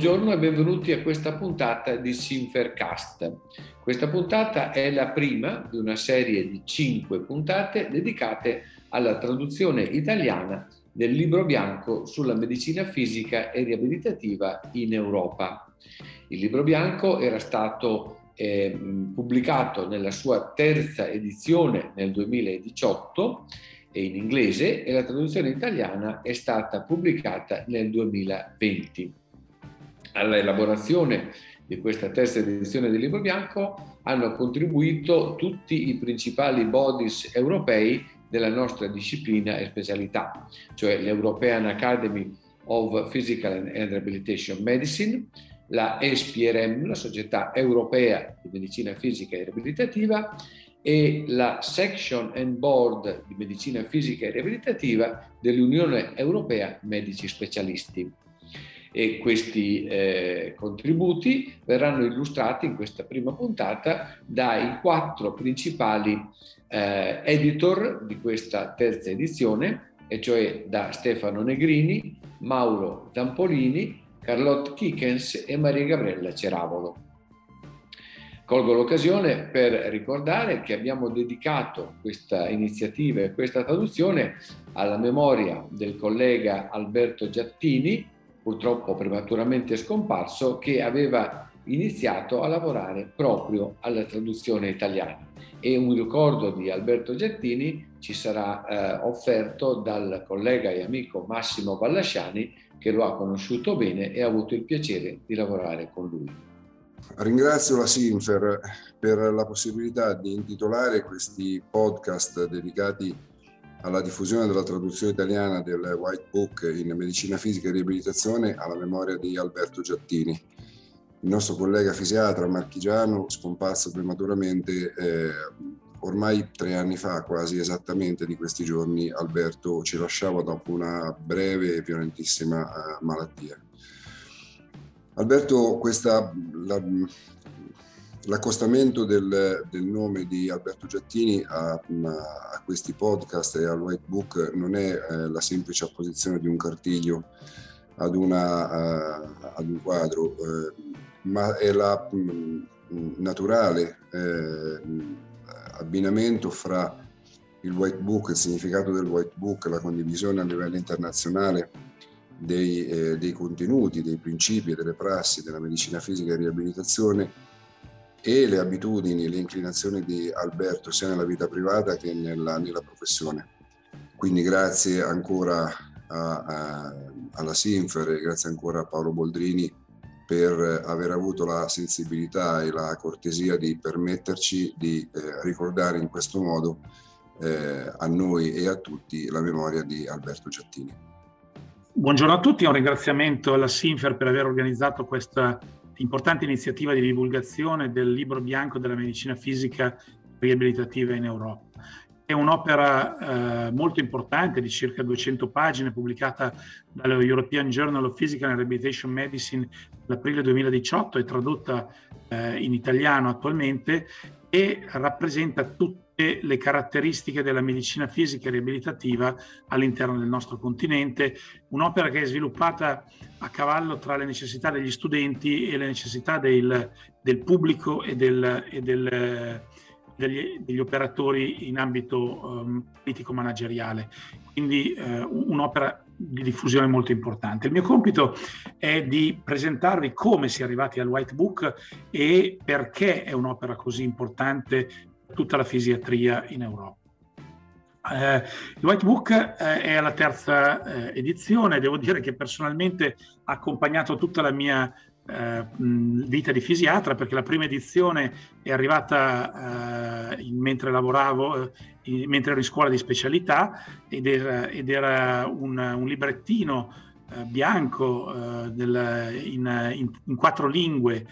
Buongiorno e benvenuti a questa puntata di Sinfercast. Questa puntata è la prima di una serie di cinque puntate dedicate alla traduzione italiana del libro bianco sulla medicina fisica e riabilitativa in Europa. Il libro bianco era stato eh, pubblicato nella sua terza edizione nel 2018 e in inglese e la traduzione italiana è stata pubblicata nel 2020. Alla elaborazione di questa terza edizione del libro bianco hanno contribuito tutti i principali bodies europei della nostra disciplina e specialità, cioè l'European Academy of Physical and Rehabilitation Medicine, la ESPRM, la Società Europea di Medicina Fisica e Riabilitativa, e la Section and Board di Medicina Fisica e Riabilitativa dell'Unione Europea Medici Specialisti. E questi eh, contributi verranno illustrati in questa prima puntata dai quattro principali eh, editor di questa terza edizione, e cioè da Stefano Negrini, Mauro Zampolini, Carlotte Kickens e Maria Gabriella Ceravolo. Colgo l'occasione per ricordare che abbiamo dedicato questa iniziativa e questa traduzione alla memoria del collega Alberto Giattini, purtroppo prematuramente scomparso, che aveva iniziato a lavorare proprio alla traduzione italiana. E un ricordo di Alberto Giattini ci sarà eh, offerto dal collega e amico Massimo Vallasciani, che lo ha conosciuto bene e ha avuto il piacere di lavorare con lui. Ringrazio la Sinfer per la possibilità di intitolare questi podcast dedicati alla diffusione della traduzione italiana del White Book in medicina fisica e riabilitazione alla memoria di Alberto Giattini. Il nostro collega fisiatra marchigiano, scomparso prematuramente eh, ormai tre anni fa, quasi esattamente di questi giorni, Alberto ci lasciava dopo una breve e violentissima eh, malattia. Alberto, questa, la, l'accostamento del, del, nome di Alberto Giattini a, a, questi podcast e al White Book non è eh, la semplice apposizione di un cartiglio ad, una, uh, ad un quadro, eh, ma è la mh, naturale eh, abbinamento fra il White Book, il significato del White Book, la condivisione a livello internazionale dei, eh, dei contenuti, dei principi e delle prassi della medicina fisica e riabilitazione e le abitudini, le inclinazioni di Alberto sia nella vita privata che nella, nella professione. Quindi grazie ancora a, a, alla Sinfer e grazie ancora a Paolo Boldrini per aver avuto la sensibilità e la cortesia di permetterci di eh, ricordare in questo modo eh, a noi e a tutti la memoria di Alberto Giattini. Buongiorno a tutti, un ringraziamento alla Sinfer per aver organizzato questa importante iniziativa di divulgazione del libro bianco della medicina fisica riabilitativa in Europa. È un'opera eh, molto importante di circa 200 pagine pubblicata dallo European Journal of Physical and Rehabilitation Medicine nell'aprile 2018 e tradotta eh, in italiano attualmente e rappresenta tutte le caratteristiche della medicina fisica e riabilitativa all'interno del nostro continente, un'opera che è sviluppata a cavallo tra le necessità degli studenti e le necessità del, del pubblico e, del, e del, degli, degli, operatori in ambito um, politico-manageriale. Quindi uh, un'opera di diffusione molto importante. Il mio compito è di presentarvi come si è arrivati al White Book e perché è un'opera così importante tutta la fisiatria in Europa. Eh, il White Book eh, è alla terza eh, edizione, devo dire che personalmente ha accompagnato tutta la mia eh, vita di fisiatra perché la prima edizione è arrivata eh, in, mentre lavoravo, eh, in, mentre ero in scuola di specialità ed era, ed era un, un, librettino bianco del, in, in, quattro lingue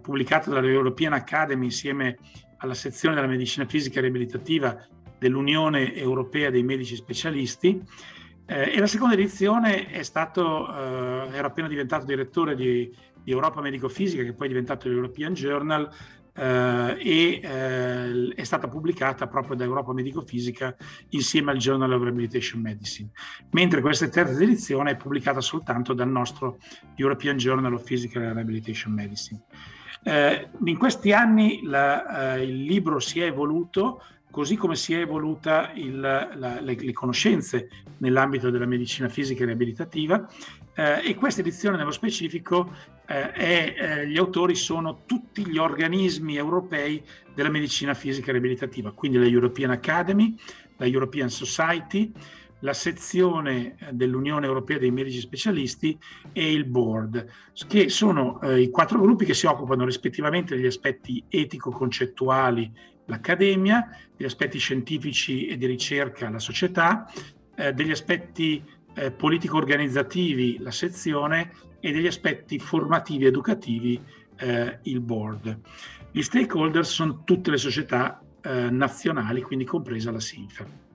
pubblicato dalla European Academy insieme alla sezione della medicina fisica riabilitativa dell'Unione Europea dei Medici Specialisti eh, e la seconda edizione stato, eh, ero appena diventato direttore di, di Europa Medico Fisica, che poi è diventato l'European Journal, eh, e eh, è stata pubblicata proprio da Europa Medico-Fisica insieme al Journal of Rehabilitation Medicine, mentre questa terza edizione è pubblicata soltanto dal nostro European Journal of Physical Rehabilitation Medicine. Eh, in questi anni la, eh, il libro si è evoluto così come si è evoluta il, la, le, le, conoscenze nell'ambito della medicina fisica e riabilitativa. Eh, e questa edizione nello specifico eh, è, eh, gli autori sono tutti gli organismi europei della medicina fisica e riabilitativa, quindi la European Academy, la European Society, la sezione eh, dell'Unione Europea dei Medici Specialisti e il Board, che sono eh, i quattro gruppi che si occupano rispettivamente degli aspetti etico-concettuali, l'Accademia, degli aspetti scientifici e di ricerca, la società, eh, degli aspetti eh, politico-organizzativi, la sezione, e degli aspetti formativi educativi, eh, il Board. Gli stakeholder sono tutte le società eh, nazionali, quindi compresa la SINFER.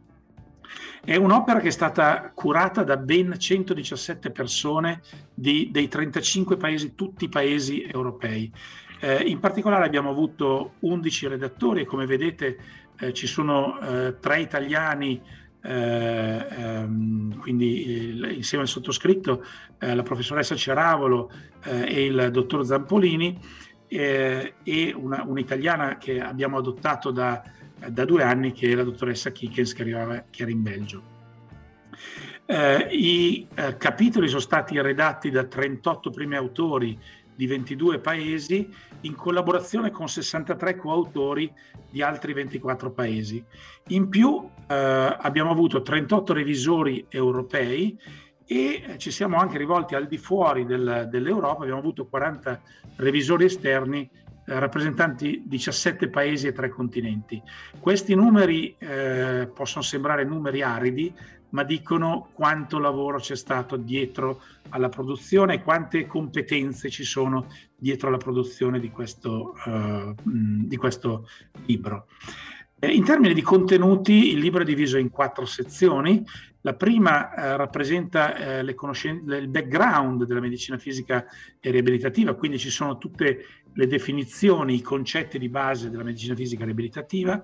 È un'opera che è stata curata da ben 117 persone di, dei 35 paesi, tutti i paesi europei. Eh, in particolare abbiamo avuto 11 redattori e come vedete eh, ci sono eh, tre italiani, eh, ehm, quindi insieme al sottoscritto eh, la professoressa Ceravolo eh, e il dottor Zampolini e una, un'italiana che abbiamo adottato da da due anni che la dottoressa Kikens che, arrivava, che era in Belgio. Eh, I eh, capitoli sono stati redatti da 38 primi autori di 22 paesi in collaborazione con 63 coautori di altri 24 paesi. In più eh, abbiamo avuto 38 revisori europei e ci siamo anche rivolti al di fuori del, dell'Europa, abbiamo avuto 40 revisori esterni eh, rappresentanti 17 paesi e 3 continenti. Questi numeri eh, possono sembrare numeri aridi, ma dicono quanto lavoro c'è stato dietro alla produzione e quante competenze ci sono dietro alla produzione di questo, uh, di questo libro. Eh, in termini di contenuti, il libro è diviso in quattro sezioni. La prima eh, rappresenta eh, il background della medicina fisica e riabilitativa, quindi ci sono tutte le definizioni, i concetti di base della medicina fisica riabilitativa.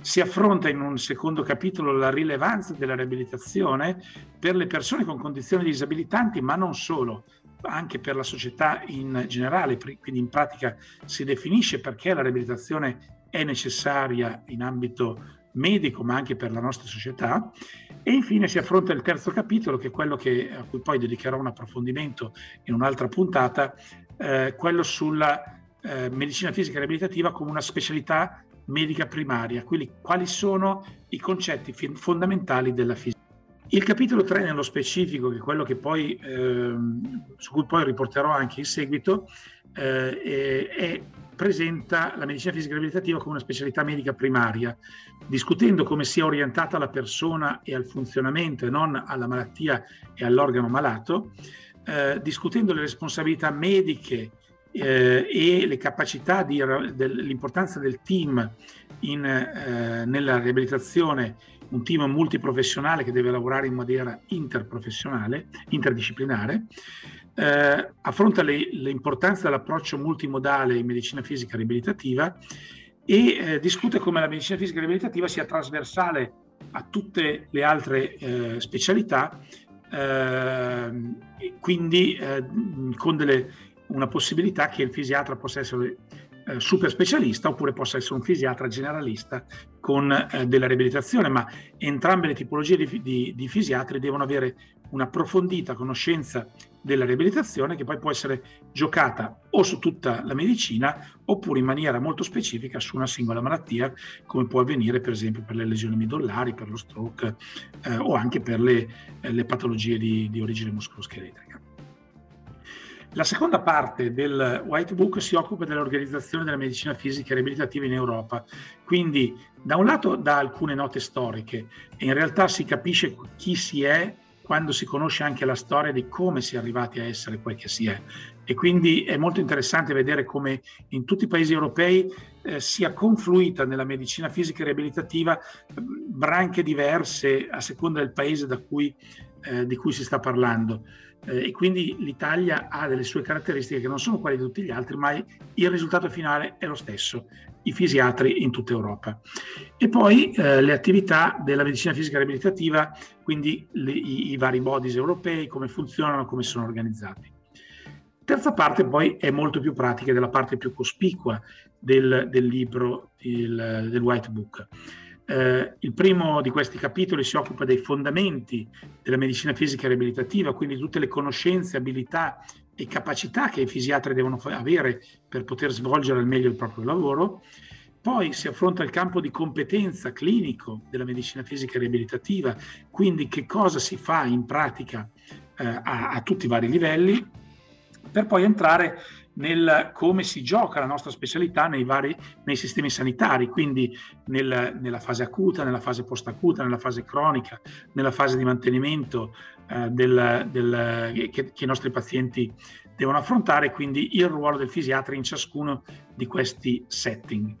Si affronta in un secondo capitolo la rilevanza della riabilitazione per le persone con condizioni disabilitanti, ma non solo, anche per la società in generale, quindi in pratica si definisce perché la riabilitazione è necessaria in ambito medico ma anche per la nostra società e infine si affronta il terzo capitolo che è quello che, a cui poi dedicherò un approfondimento in un'altra puntata, eh, quello sulla eh, medicina fisica riabilitativa come una specialità medica primaria, quindi quali sono i concetti fondamentali della fisica. Il capitolo 3 nello specifico, che è quello che poi, eh, su cui poi riporterò anche in seguito, eh, è presenta la medicina fisica riabilitativa come una specialità medica primaria, discutendo come sia orientata alla persona e al funzionamento e non alla malattia e all'organo malato, eh, discutendo le responsabilità mediche eh, e le capacità di, dell'importanza del team in, eh, nella riabilitazione, un team multiprofessionale che deve lavorare in maniera interprofessionale, interdisciplinare, eh, affronta le, l'importanza dell'approccio multimodale in medicina fisica riabilitativa e eh, discute come la medicina fisica riabilitativa sia trasversale a tutte le altre eh, specialità, ehm, quindi eh, con delle, una possibilità che il fisiatra possa essere eh, super specialista oppure possa essere un fisiatra generalista con eh, della riabilitazione, ma entrambe le tipologie di, di, di fisiatri devono avere un'approfondita conoscenza della riabilitazione che poi può essere giocata o su tutta la medicina oppure in maniera molto specifica su una singola malattia, come può avvenire per esempio per le lesioni midollari, per lo stroke eh, o anche per le, eh, le patologie di, di origine muscoloscheletrica. La seconda parte del White Book si occupa dell'organizzazione della medicina fisica e riabilitativa in Europa, quindi da un lato dà alcune note storiche e in realtà si capisce chi si è quando si conosce anche la storia di come si è arrivati a essere quel che si è. E quindi è molto interessante vedere come in tutti i paesi europei eh, sia confluita nella medicina fisica e riabilitativa branche diverse a seconda del paese da cui eh, di cui si sta parlando. Eh, e quindi l'Italia ha delle sue caratteristiche che non sono quelle di tutti gli altri, ma il risultato finale è lo stesso, i fisiatri in tutta Europa. E poi eh, le attività della medicina fisica riabilitativa, quindi le, i, i vari bodies europei, come funzionano, come sono organizzati. Terza parte poi è molto più pratica, della parte più cospicua del, del libro, il, del White Book. Eh, il primo di questi capitoli si occupa dei fondamenti della medicina fisica riabilitativa, quindi tutte le conoscenze, abilità e capacità che i fisiatri devono avere per poter svolgere al meglio il proprio lavoro. Poi si affronta il campo di competenza clinico della medicina fisica riabilitativa, quindi che cosa si fa in pratica eh, a, a tutti i vari livelli, per poi entrare nel come si gioca la nostra specialità nei vari nei sistemi sanitari, quindi nel, nella fase acuta, nella fase post-acuta, nella fase cronica, nella fase di mantenimento eh, del, del, che, che, i nostri pazienti devono affrontare, quindi il ruolo del fisiatra in ciascuno di questi setting.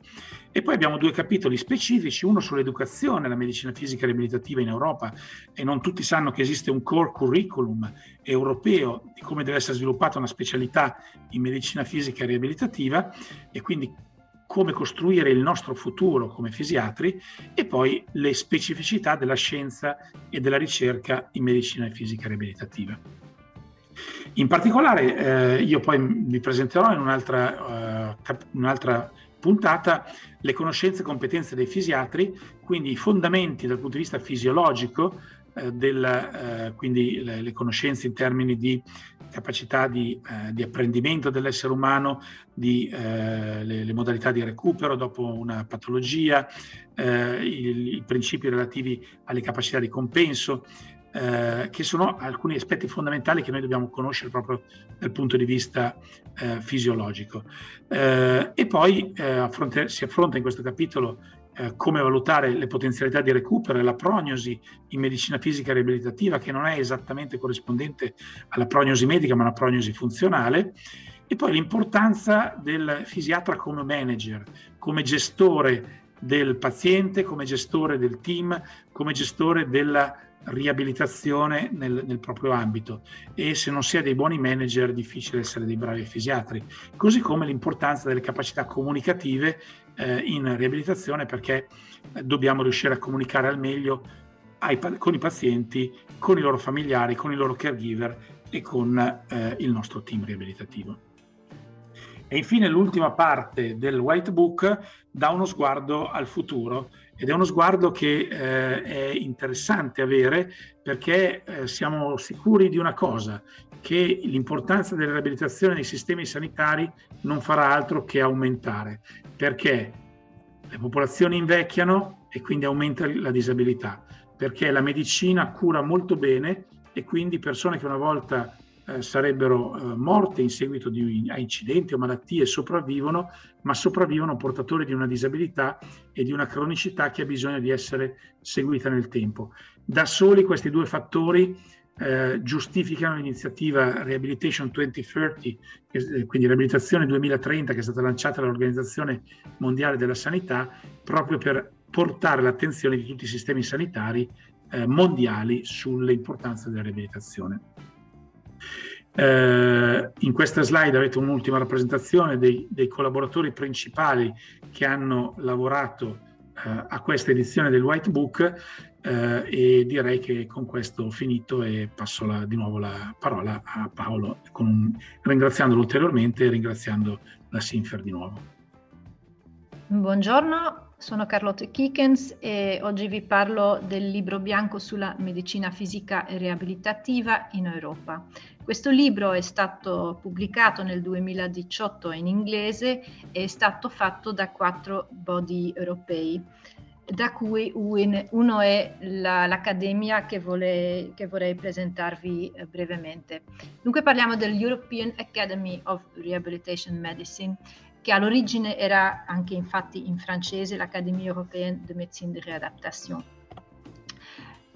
E poi abbiamo due capitoli specifici, uno sull'educazione, la medicina fisica riabilitativa in Europa e non tutti sanno che esiste un core curriculum europeo di come deve essere sviluppata una specialità in medicina fisica riabilitativa e quindi come costruire il nostro futuro come fisiatri e poi le specificità della scienza e della ricerca in medicina fisica riabilitativa. In particolare eh, io poi vi presenterò in un'altra, uh, un'altra puntata le conoscenze e competenze dei fisiatri, quindi i fondamenti dal punto di vista fisiologico, eh, del, eh, quindi le, le, conoscenze in termini di capacità di, eh, di apprendimento dell'essere umano, di, eh, le, le, modalità di recupero dopo una patologia, eh, i, i principi relativi alle capacità di compenso, eh, che sono alcuni aspetti fondamentali che noi dobbiamo conoscere proprio dal punto di vista eh, fisiologico. Eh, e poi eh, affronte, si affronta in questo capitolo eh, come valutare le potenzialità di recupero e la prognosi in medicina fisica riabilitativa, che non è esattamente corrispondente alla prognosi medica, ma una prognosi funzionale. E poi l'importanza del fisiatra come manager, come gestore del paziente, come gestore del team, come gestore della riabilitazione nel, nel, proprio ambito. E se non si è dei buoni manager è difficile essere dei bravi fisiatri, così come l'importanza delle capacità comunicative eh, in riabilitazione perché eh, dobbiamo riuscire a comunicare al meglio ai, con i pazienti, con i loro familiari, con i loro caregiver e con eh, il nostro team riabilitativo. E infine l'ultima parte del White Book dà uno sguardo al futuro ed è uno sguardo che eh, è interessante avere perché eh, siamo sicuri di una cosa, che l'importanza della riabilitazione nei sistemi sanitari non farà altro che aumentare, perché le popolazioni invecchiano e quindi aumenta la disabilità, perché la medicina cura molto bene e quindi persone che una volta eh, sarebbero eh, morte in seguito di, a incidenti o malattie sopravvivono, ma sopravvivono portatori di una disabilità e di una cronicità che ha bisogno di essere seguita nel tempo. Da soli questi due fattori eh, giustificano l'iniziativa Rehabilitation 2030, eh, quindi Riabilitazione 2030, che è stata lanciata dall'Organizzazione Mondiale della Sanità, proprio per portare l'attenzione di tutti i sistemi sanitari eh, mondiali sull'importanza della riabilitazione. Eh, in questa slide avete un'ultima rappresentazione dei, dei collaboratori principali che hanno lavorato eh, a questa edizione del White Book eh, e direi che con questo ho finito e passo la, di nuovo la parola a Paolo un, ringraziandolo ulteriormente e ringraziando la Sinfer di nuovo. Buongiorno, sono Carlotte Kickens e oggi vi parlo del libro bianco sulla medicina fisica e riabilitativa in Europa. Questo libro è stato pubblicato nel 2018 in inglese e è stato fatto da quattro body europei, da cui uno è la, l'Accademia che, vole, che, vorrei presentarvi eh, brevemente. Dunque parliamo dell'European Academy of Rehabilitation Medicine che all'origine era anche infatti in francese l'Académie européenne de médecine de réadaptation.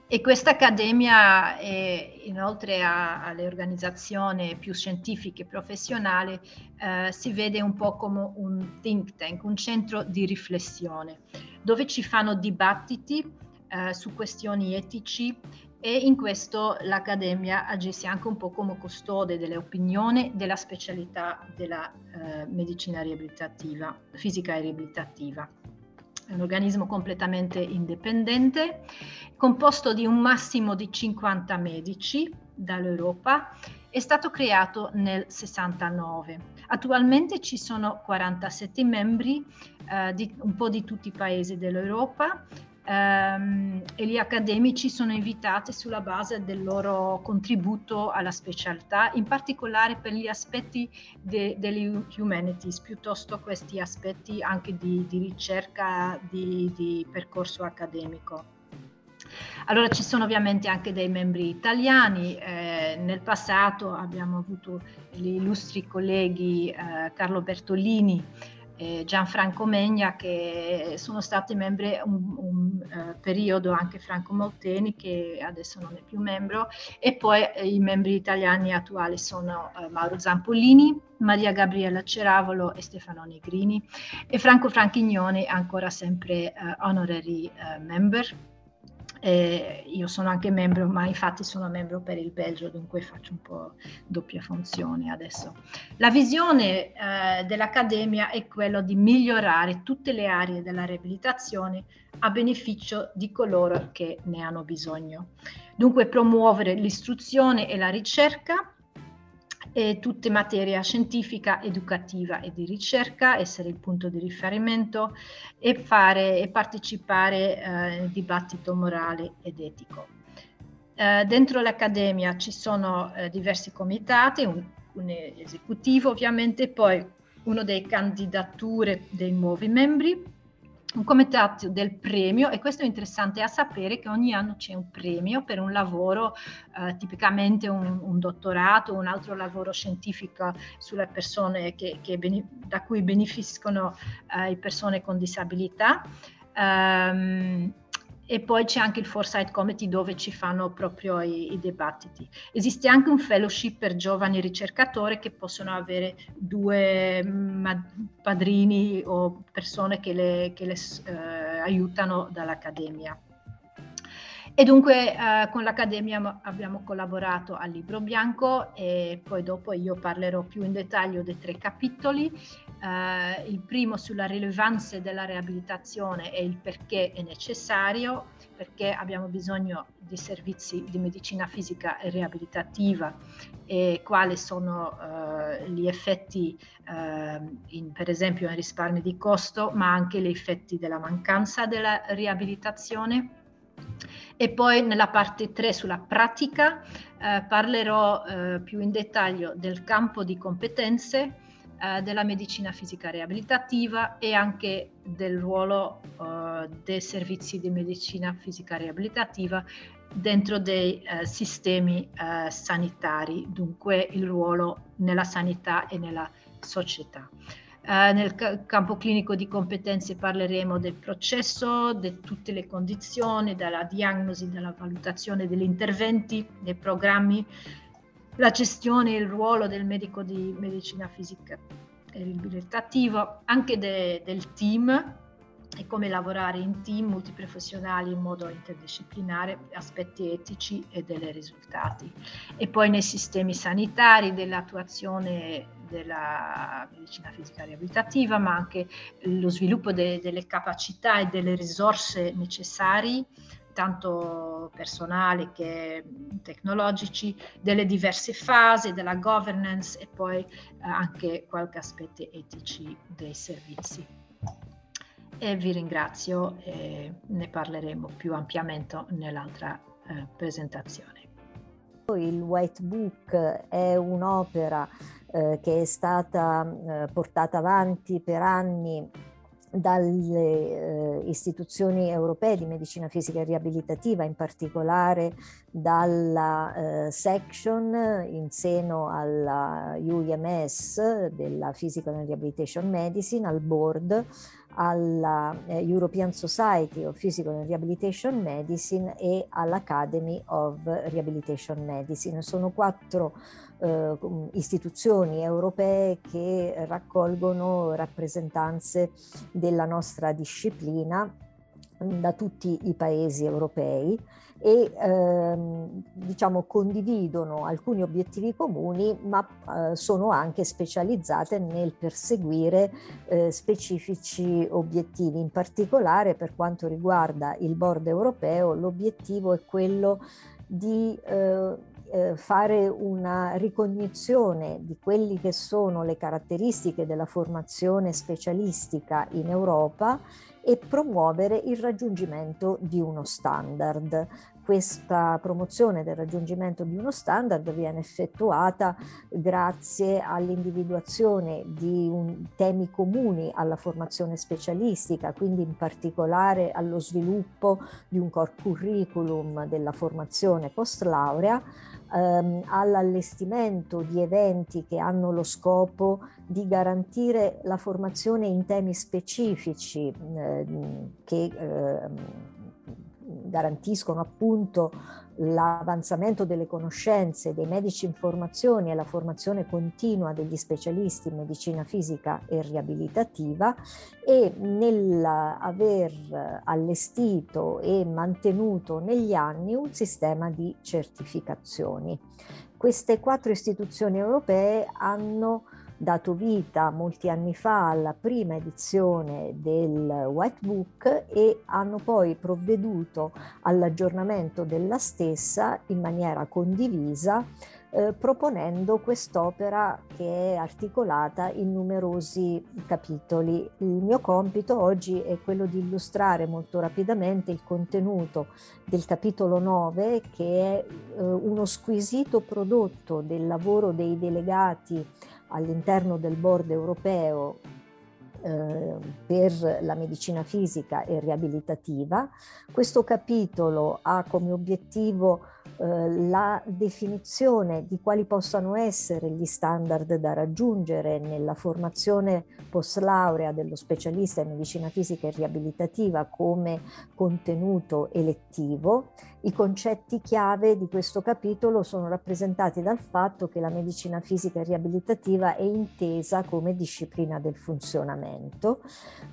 E questa accademia, è, inoltre a, alle organizzazioni più scientifiche e professionali, eh, si vede un po' come un think tank, un centro di riflessione, dove ci fanno dibattiti eh, su questioni etici e in questo l'Accademia agisce anche un po' come custode delle opinioni della specialità della eh, medicina riabilitativa, fisica e riabilitativa. È un organismo completamente indipendente, composto di un massimo di 50 medici dall'Europa, è stato creato nel 69. Attualmente ci sono 47 membri, eh, di, un po' di tutti i paesi dell'Europa, ehm, e gli accademici sono invitati sulla base del loro contributo alla specialità, in particolare per gli aspetti de, delle humanities, piuttosto questi aspetti anche di, di ricerca, di, di percorso accademico. Allora ci sono ovviamente anche dei membri italiani, eh, nel passato abbiamo avuto gli illustri colleghi eh, Carlo Bertolini Gianfranco Megna che sono stati membri un, un uh, periodo anche Franco Molteni che adesso non è più membro e poi eh, i membri italiani attuali sono uh, Mauro Zampolini, Maria Gabriella Ceravolo e Stefano Negrini. E Franco Franchignoni ancora sempre uh, honorary member eh, io sono anche membro, ma infatti sono membro per il Belgio, dunque faccio un po' doppia funzione adesso. La visione eh, dell'Accademia è quella di migliorare tutte le aree della riabilitazione a beneficio di coloro che ne hanno bisogno. Dunque promuovere l'istruzione e la ricerca e tutte materia scientifica, educativa e di ricerca, essere il punto di riferimento e, fare, e partecipare eh, nel dibattito morale ed etico. Eh, dentro l'Accademia ci sono eh, diversi comitati, un, un esecutivo ovviamente, poi uno dei candidature dei nuovi membri, un comitato del premio e questo è interessante a sapere che ogni anno c'è un premio per un lavoro, eh, tipicamente un, un, dottorato, un altro lavoro scientifico sulle persone che, che da cui beneficiano eh, le persone con disabilità. Um, e poi c'è anche il Foresight Committee dove ci fanno proprio i, i, dibattiti. Esiste anche un fellowship per giovani ricercatori che possono avere due padrini o persone che le, che le eh, aiutano dall'Accademia. E dunque eh, con l'Accademia abbiamo collaborato al libro bianco e poi dopo io parlerò più in dettaglio dei tre capitoli. Eh, il primo sulla rilevanza della riabilitazione e il perché è necessario, perché abbiamo bisogno di servizi di medicina fisica e riabilitativa e quali sono eh, gli effetti, eh, in, per esempio, in risparmio di costo, ma anche gli effetti della mancanza della riabilitazione e poi nella parte 3 sulla pratica eh, parlerò eh, più in dettaglio del campo di competenze eh, della medicina fisica riabilitativa e anche del ruolo eh, dei servizi di medicina fisica riabilitativa dentro dei eh, sistemi eh, sanitari, dunque il ruolo nella sanità e nella società. Eh, nel ca- campo clinico di competenze parleremo del processo, di tutte le condizioni, dalla diagnosi, dalla valutazione degli interventi, dei programmi, la gestione e il ruolo del medico di medicina fisica e riabilitativo, anche de- del team e come lavorare in team multiprofessionali in modo interdisciplinare, aspetti etici e dei risultati. E poi nei sistemi sanitari dell'attuazione della medicina fisica riabilitativa, ma anche lo sviluppo de- delle capacità e delle risorse necessarie tanto personali che tecnologici, delle diverse fasi della governance e poi eh, anche qualche aspetti etici dei servizi. E vi ringrazio e ne parleremo più ampiamente nell'altra eh, presentazione. Il White Book è un'opera eh, che è stata eh, portata avanti per anni dalle eh, istituzioni europee di medicina fisica e riabilitativa, in particolare dalla eh, section in seno alla UEMS della Physical and Rehabilitation Medicine, al board, alla eh, European Society of Physical and Rehabilitation Medicine e all'Academy of Rehabilitation Medicine. Sono quattro eh, istituzioni europee che raccolgono rappresentanze della nostra disciplina da tutti i paesi europei e ehm, diciamo condividono alcuni obiettivi comuni ma eh, sono anche specializzate nel perseguire eh, specifici obiettivi. In particolare per quanto riguarda il board europeo l'obiettivo è quello di eh, eh, fare una ricognizione di quelli che sono le caratteristiche della formazione specialistica in Europa e promuovere il raggiungimento di uno standard. Questa promozione del raggiungimento di uno standard viene effettuata grazie all'individuazione di un, temi comuni alla formazione specialistica, quindi in particolare allo sviluppo di un core curriculum della formazione post laurea, ehm, all'allestimento di eventi che hanno lo scopo di garantire la formazione in temi specifici eh, che eh, garantiscono appunto l'avanzamento delle conoscenze dei medici in formazione e la formazione continua degli specialisti in medicina fisica e riabilitativa e nell'aver allestito e mantenuto negli anni un sistema di certificazioni. Queste quattro istituzioni europee hanno dato vita molti anni fa alla prima edizione del White Book e hanno poi provveduto all'aggiornamento della stessa in maniera condivisa eh, proponendo quest'opera che è articolata in numerosi capitoli. Il mio compito oggi è quello di illustrare molto rapidamente il contenuto del capitolo 9 che è eh, uno squisito prodotto del lavoro dei delegati all'interno del board europeo eh, per la medicina fisica e riabilitativa. Questo capitolo ha come obiettivo eh, la definizione di quali possano essere gli standard da raggiungere nella formazione post laurea dello specialista in medicina fisica e riabilitativa come contenuto elettivo. I concetti chiave di questo capitolo sono rappresentati dal fatto che la medicina fisica e riabilitativa è intesa come disciplina del funzionamento,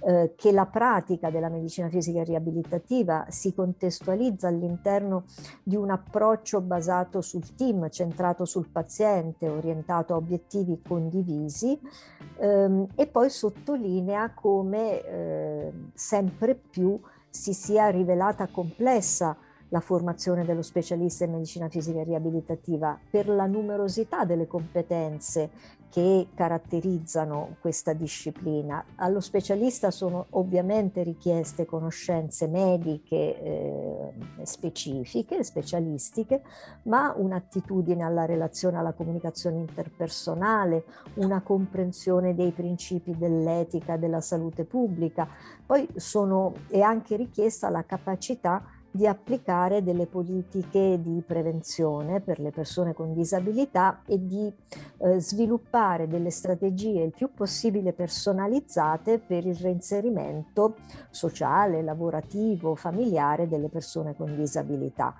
eh, che la pratica della medicina fisica e riabilitativa si contestualizza all'interno di un approccio approccio basato sul team, centrato sul paziente, orientato a obiettivi condivisi ehm, e poi sottolinea come eh, sempre più si sia rivelata complessa la formazione dello specialista in medicina fisica e riabilitativa per la numerosità delle competenze che caratterizzano questa disciplina. Allo specialista sono ovviamente richieste conoscenze mediche eh, specifiche, specialistiche, ma un'attitudine alla relazione, alla comunicazione interpersonale, una comprensione dei principi dell'etica, della salute pubblica. Poi sono, è anche richiesta la capacità di applicare delle politiche di prevenzione per le persone con disabilità e di eh, sviluppare delle strategie il più possibile personalizzate per il reinserimento sociale, lavorativo, familiare delle persone con disabilità.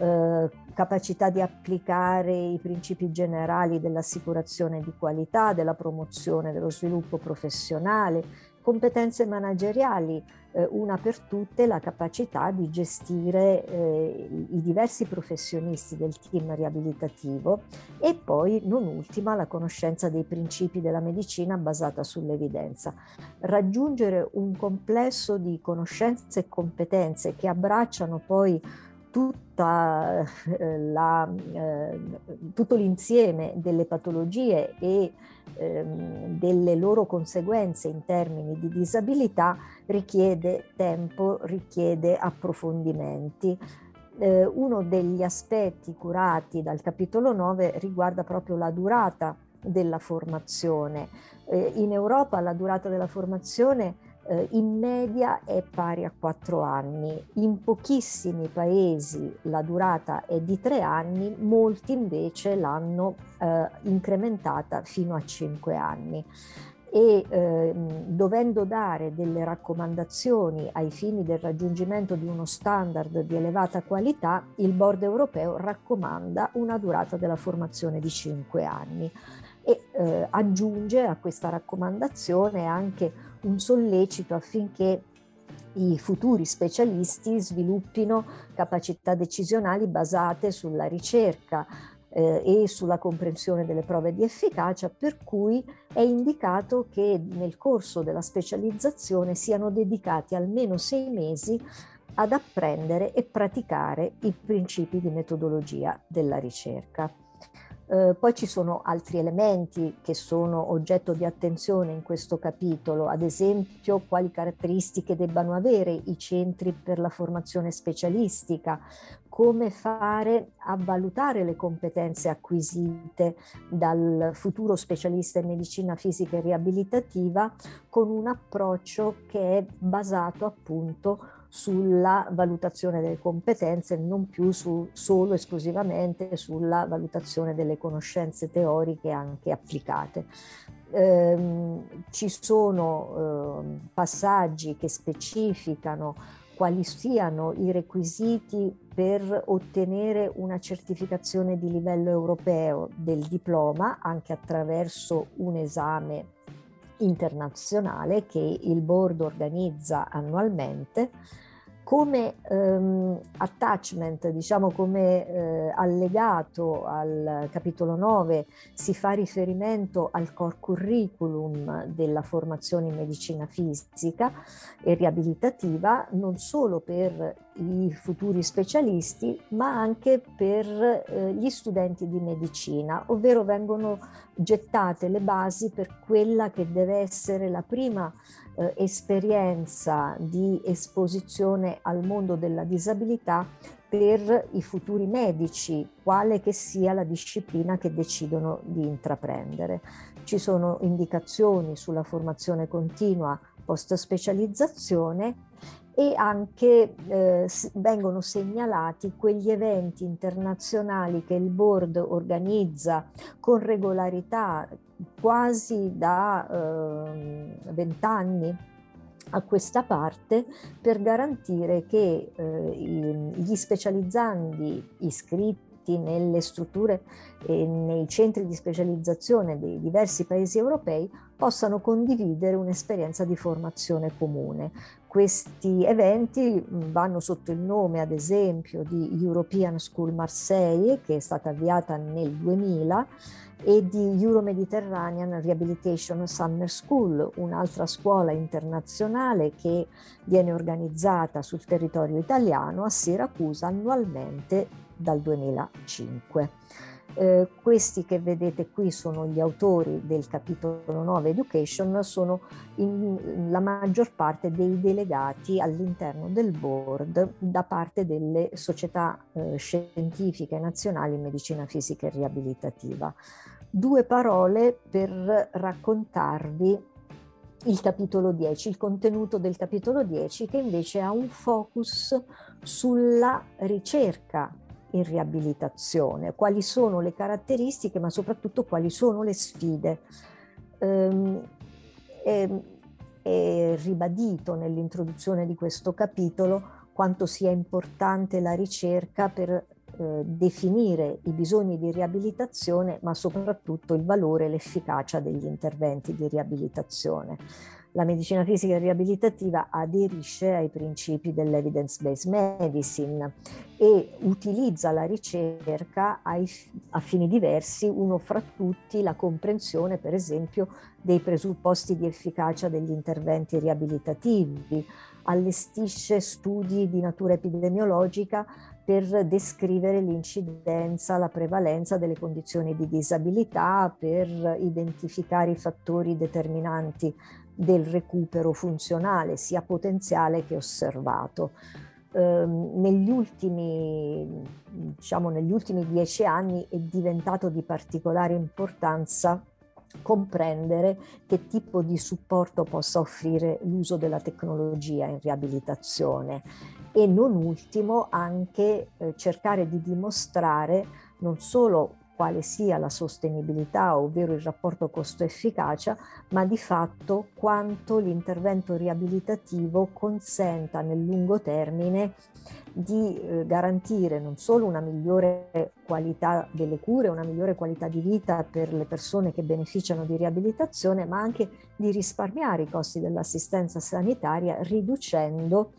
Eh, capacità di applicare i principi generali dell'assicurazione di qualità, della promozione dello sviluppo professionale, competenze manageriali, una per tutte la capacità di gestire eh, i diversi professionisti del team riabilitativo e poi non ultima la conoscenza dei principi della medicina basata sull'evidenza. Raggiungere un complesso di conoscenze e competenze che abbracciano poi tutta eh, la, eh, tutto l'insieme delle patologie e ehm, delle loro conseguenze in termini di disabilità richiede tempo, richiede approfondimenti. Eh, uno degli aspetti curati dal capitolo 9 riguarda proprio la durata della formazione. Eh, in Europa la durata della formazione eh, in media è pari a quattro anni. In pochissimi paesi la durata è di tre anni, molti invece l'hanno eh, incrementata fino a cinque anni e eh, dovendo dare delle raccomandazioni ai fini del raggiungimento di uno standard di elevata qualità, il board europeo raccomanda una durata della formazione di cinque anni e eh, aggiunge a questa raccomandazione anche un sollecito affinché i futuri specialisti sviluppino capacità decisionali basate sulla ricerca eh, e sulla comprensione delle prove di efficacia, per cui è indicato che nel corso della specializzazione siano dedicati almeno sei mesi ad apprendere e praticare i principi di metodologia della ricerca. Eh, poi ci sono altri elementi che sono oggetto di attenzione in questo capitolo, ad esempio quali caratteristiche debbano avere i centri per la formazione specialistica, come fare a valutare le competenze acquisite dal futuro specialista in medicina fisica e riabilitativa con un approccio che è basato appunto sulla valutazione delle competenze, non più su, solo esclusivamente sulla valutazione delle conoscenze teoriche anche applicate. Eh, ci sono eh, passaggi che specificano quali siano i requisiti per ottenere una certificazione di livello europeo del diploma anche attraverso un esame internazionale che il board organizza annualmente come ehm, attachment, diciamo come eh, allegato al capitolo 9 si fa riferimento al core curriculum della formazione in medicina fisica e riabilitativa, non solo per i futuri specialisti, ma anche per eh, gli studenti di medicina, ovvero vengono gettate le basi per quella che deve essere la prima eh, esperienza di esposizione al mondo della disabilità per i futuri medici, quale che sia la disciplina che decidono di intraprendere. Ci sono indicazioni sulla formazione continua post specializzazione e anche eh, vengono segnalati quegli eventi internazionali che il board organizza con regolarità quasi da eh, vent'anni a questa parte per garantire che eh, gli specializzandi iscritti nelle strutture e nei centri di specializzazione dei diversi paesi europei possano condividere un'esperienza di formazione comune. Questi eventi vanno sotto il nome, ad esempio, di European School Marseille, che è stata avviata nel 2000, e di Euro-Mediterranean Rehabilitation Summer School, un'altra scuola internazionale che viene organizzata sul territorio italiano a Siracusa annualmente dal 2005. Eh, questi che vedete qui sono gli autori del capitolo 9 Education, sono in, la maggior parte dei delegati all'interno del board da parte delle società eh, scientifiche nazionali in medicina fisica e riabilitativa. Due parole per raccontarvi il capitolo 10, il contenuto del capitolo 10 che invece ha un focus sulla ricerca in riabilitazione, quali sono le caratteristiche, ma soprattutto quali sono le sfide. Ehm, è, è ribadito nell'introduzione di questo capitolo quanto sia importante la ricerca per eh, definire i bisogni di riabilitazione, ma soprattutto il valore e l'efficacia degli interventi di riabilitazione la medicina fisica e riabilitativa aderisce ai principi dell'evidence-based medicine e utilizza la ricerca ai, a fini diversi, uno fra tutti la comprensione per esempio dei presupposti di efficacia degli interventi riabilitativi, allestisce studi di natura epidemiologica per descrivere l'incidenza, la prevalenza delle condizioni di disabilità, per identificare i fattori determinanti del recupero funzionale, sia potenziale che osservato. Eh, negli, ultimi, diciamo, negli ultimi dieci anni è diventato di particolare importanza comprendere che tipo di supporto possa offrire l'uso della tecnologia in riabilitazione e non ultimo anche eh, cercare di dimostrare non solo quale sia la sostenibilità, ovvero il rapporto costo-efficacia, ma di fatto quanto l'intervento riabilitativo consenta nel lungo termine di eh, garantire non solo una migliore qualità delle cure, una migliore qualità di vita per le persone che beneficiano di riabilitazione, ma anche di risparmiare i costi dell'assistenza sanitaria riducendo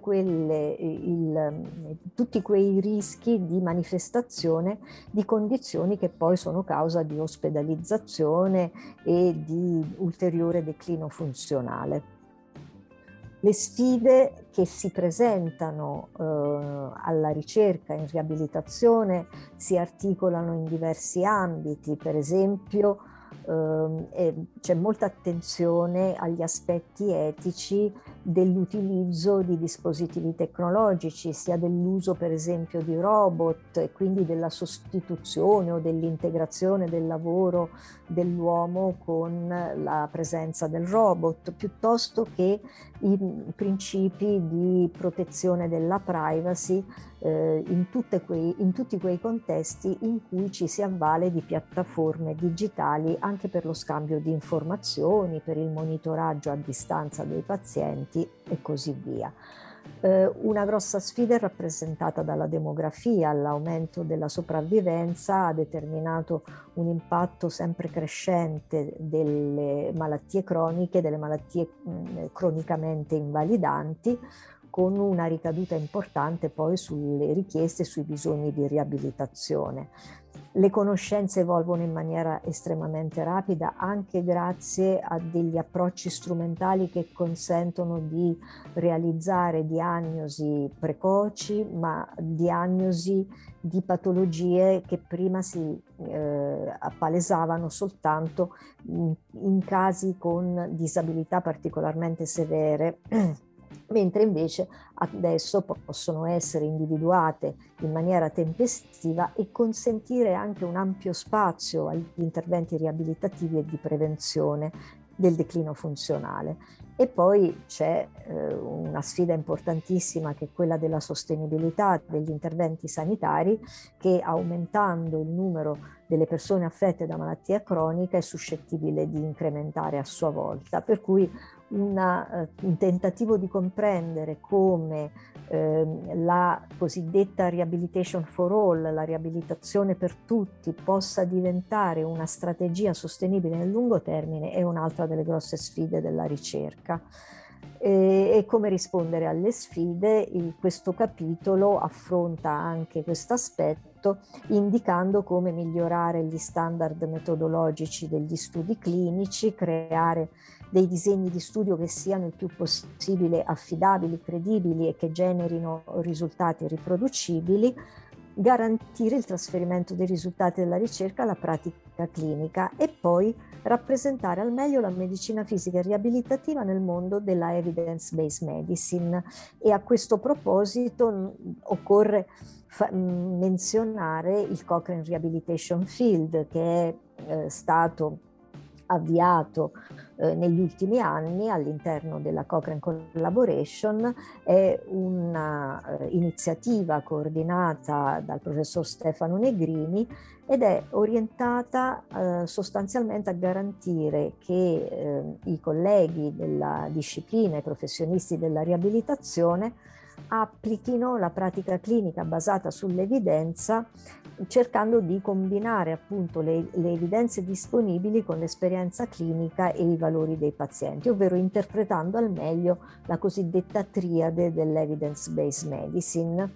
quelle, il, tutti quei rischi di manifestazione di condizioni che poi sono causa di ospedalizzazione e di ulteriore declino funzionale. Le sfide che si presentano eh, alla ricerca in riabilitazione si articolano in diversi ambiti, per esempio c'è molta attenzione agli aspetti etici dell'utilizzo di dispositivi tecnologici, sia dell'uso per esempio di robot e quindi della sostituzione o dell'integrazione del lavoro dell'uomo con la presenza del robot, piuttosto che i principi di protezione della privacy eh, in, quei, in, tutti quei contesti in cui ci si avvale di piattaforme digitali anche per lo scambio di informazioni, per il monitoraggio a distanza dei pazienti e così via. Eh, una grossa sfida è rappresentata dalla demografia, l'aumento della sopravvivenza ha determinato un impatto sempre crescente delle malattie croniche, delle malattie mh, cronicamente invalidanti, con una ricaduta importante poi sulle richieste e sui bisogni di riabilitazione. Le conoscenze evolvono in maniera estremamente rapida anche grazie a degli approcci strumentali che consentono di realizzare diagnosi precoci, ma diagnosi di patologie che prima si eh, appalesavano soltanto in, in casi con disabilità particolarmente severe mentre invece adesso possono essere individuate in maniera tempestiva e consentire anche un ampio spazio agli interventi riabilitativi e di prevenzione del declino funzionale. E poi c'è eh, una sfida importantissima che è quella della sostenibilità degli interventi sanitari che aumentando il numero delle persone affette da malattia cronica è suscettibile di incrementare a sua volta. Per cui una, eh, un tentativo di comprendere come eh, la cosiddetta rehabilitation for all, la riabilitazione per tutti, possa diventare una strategia sostenibile nel lungo termine è un'altra delle grosse sfide della ricerca. E, e come rispondere alle sfide, il, questo capitolo affronta anche questo aspetto indicando come migliorare gli standard metodologici degli studi clinici, creare dei disegni di studio che siano il più possibile affidabili, credibili e che generino risultati riproducibili, garantire il trasferimento dei risultati della ricerca alla pratica clinica e poi rappresentare al meglio la medicina fisica e riabilitativa nel mondo della evidence-based medicine. E a questo proposito occorre fa- menzionare il Cochrane Rehabilitation Field che è eh, stato avviato eh, negli ultimi anni all'interno della Cochrane Collaboration è un'iniziativa eh, coordinata dal professor Stefano Negrini ed è orientata eh, sostanzialmente a garantire che eh, i colleghi della disciplina, i professionisti della riabilitazione, applichino la pratica clinica basata sull'evidenza cercando di combinare appunto le, le, evidenze disponibili con l'esperienza clinica e i valori dei pazienti, ovvero interpretando al meglio la cosiddetta triade dell'evidence-based medicine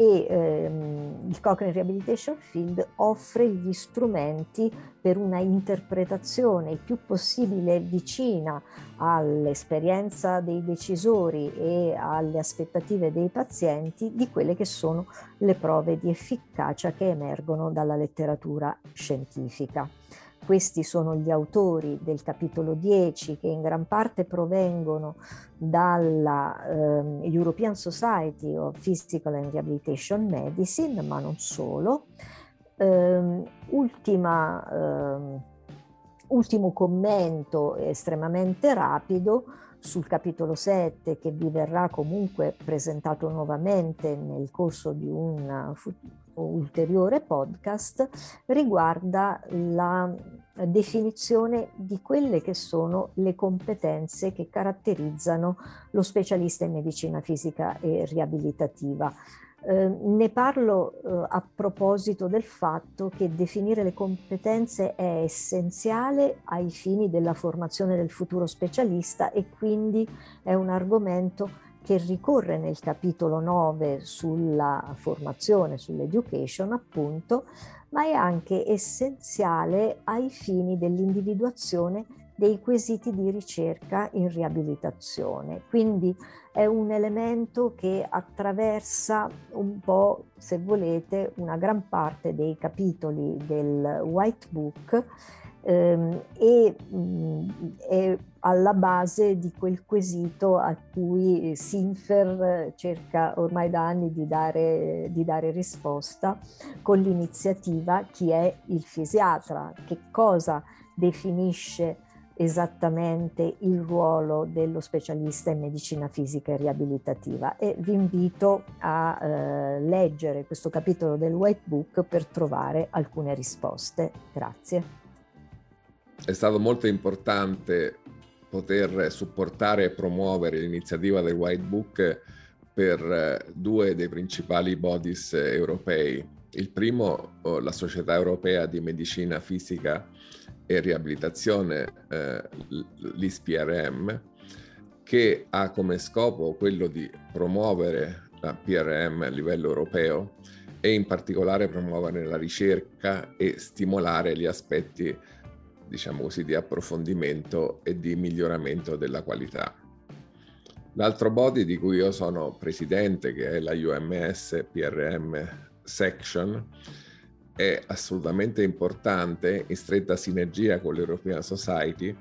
e ehm, il Cochrane Rehabilitation Field offre gli strumenti per una interpretazione il più possibile vicina all'esperienza dei decisori e alle aspettative dei pazienti di quelle che sono le prove di efficacia che emergono dalla letteratura scientifica. Questi sono gli autori del capitolo 10 che in gran parte provengono dalla eh, European Society of Physical and Rehabilitation Medicine, ma non solo. Eh, ultima, eh, ultimo commento estremamente rapido sul capitolo 7 che vi verrà comunque presentato nuovamente nel corso di un ulteriore podcast riguarda la definizione di quelle che sono le competenze che caratterizzano lo specialista in medicina fisica e riabilitativa. Eh, ne parlo eh, a proposito del fatto che definire le competenze è essenziale ai fini della formazione del futuro specialista e quindi è un argomento che ricorre nel capitolo 9 sulla formazione, sull'education appunto, ma è anche essenziale ai fini dell'individuazione dei quesiti di ricerca in riabilitazione. Quindi è un elemento che attraversa un po', se volete, una gran parte dei capitoli del White Book ehm, e mh, è alla base di quel quesito a cui Sinfer cerca ormai da anni di dare, di dare risposta con l'iniziativa Chi è il fisiatra? Che cosa definisce esattamente il ruolo dello specialista in medicina fisica e riabilitativa e vi invito a eh, leggere questo capitolo del White Book per trovare alcune risposte. Grazie. È stato molto importante poter supportare e promuovere l'iniziativa del White Book per eh, due dei principali bodies europei. Il primo, oh, la Società Europea di Medicina Fisica e riabilitazione, eh, l'ISPRM, che ha come scopo quello di promuovere la PRM a livello europeo e in particolare promuovere la ricerca e stimolare gli aspetti, diciamo così, di approfondimento e di miglioramento della qualità. L'altro body di cui io sono presidente, che è la UMS PRM Section, è assolutamente importante in stretta sinergia con l'European Society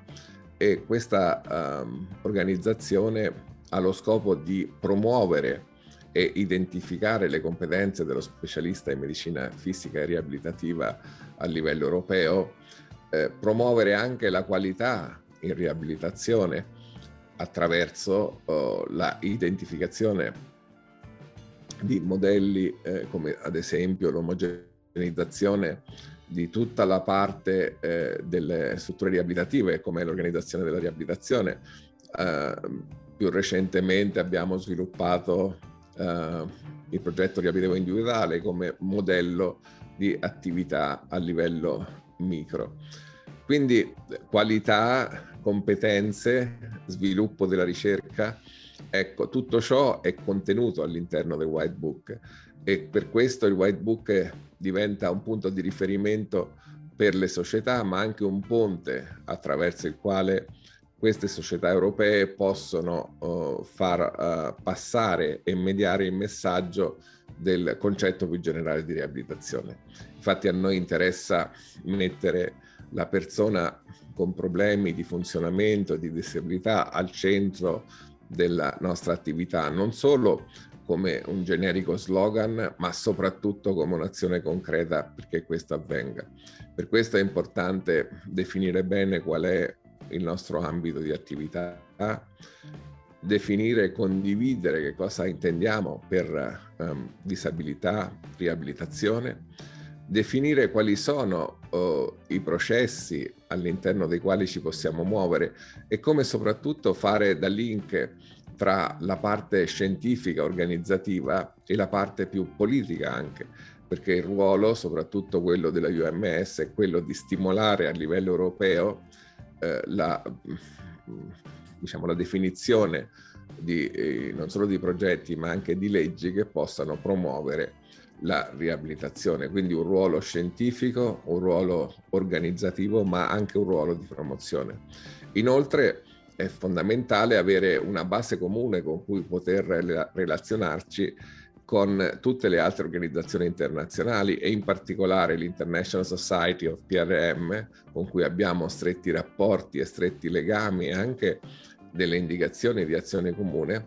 e questa um, organizzazione ha lo scopo di promuovere e identificare le competenze dello specialista in medicina fisica e riabilitativa a livello europeo, eh, promuovere anche la qualità in riabilitazione attraverso oh, la identificazione di modelli eh, come ad esempio l'omogeneità l'organizzazione di tutta la parte eh, delle strutture riabilitative, come l'organizzazione della riabilitazione. Eh, più recentemente abbiamo sviluppato eh, il progetto riabilitativo individuale come modello di attività a livello micro. Quindi qualità, competenze, sviluppo della ricerca, ecco, tutto ciò è contenuto all'interno del White Book e per questo il White Book diventa un punto di riferimento per le società, ma anche un ponte attraverso il quale queste società europee possono uh, far uh, passare e mediare il messaggio del concetto più generale di riabilitazione. Infatti a noi interessa mettere la persona con problemi di funzionamento, di disabilità al centro della nostra attività, non solo come un generico slogan, ma soprattutto come un'azione concreta perché questo avvenga. Per questo è importante definire bene qual è il nostro ambito di attività, definire e condividere che cosa intendiamo per um, disabilità, riabilitazione, definire quali sono uh, i processi all'interno dei quali ci possiamo muovere e come soprattutto fare da link tra la parte scientifica, organizzativa e la parte più politica anche, perché il ruolo, soprattutto quello della UMS, è quello di stimolare a livello europeo eh, la, diciamo, la, definizione di, eh, non solo di progetti ma anche di leggi che possano promuovere la riabilitazione, quindi un ruolo scientifico, un ruolo organizzativo, ma anche un ruolo di promozione. Inoltre è fondamentale avere una base comune con cui poter relazionarci con tutte le altre organizzazioni internazionali e in particolare l'International Society of PRM con cui abbiamo stretti rapporti e stretti legami e anche delle indicazioni di azione comune.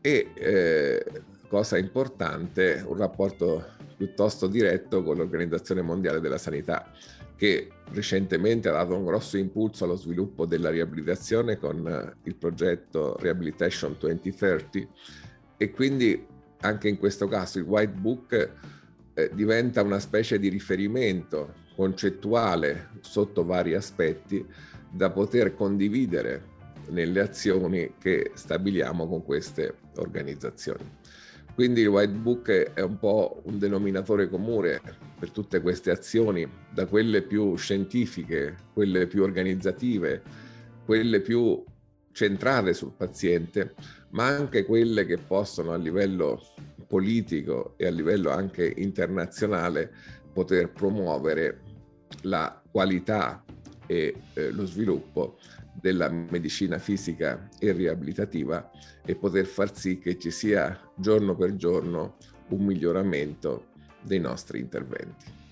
E eh, cosa importante un rapporto piuttosto diretto con l'Organizzazione Mondiale della Sanità che recentemente ha dato un grosso impulso allo sviluppo della riabilitazione con il progetto Rehabilitation 2030 e quindi anche in questo caso il White Book eh, diventa una specie di riferimento concettuale sotto vari aspetti da poter condividere nelle azioni che stabiliamo con queste organizzazioni. Quindi il White Book è un po' un denominatore comune per tutte queste azioni, da quelle più scientifiche, quelle più organizzative, quelle più centrate sul paziente, ma anche quelle che possono a livello politico e a livello anche internazionale poter promuovere la qualità e eh, lo sviluppo della medicina fisica e riabilitativa e poter far sì che ci sia giorno per giorno un miglioramento dei nostri interventi.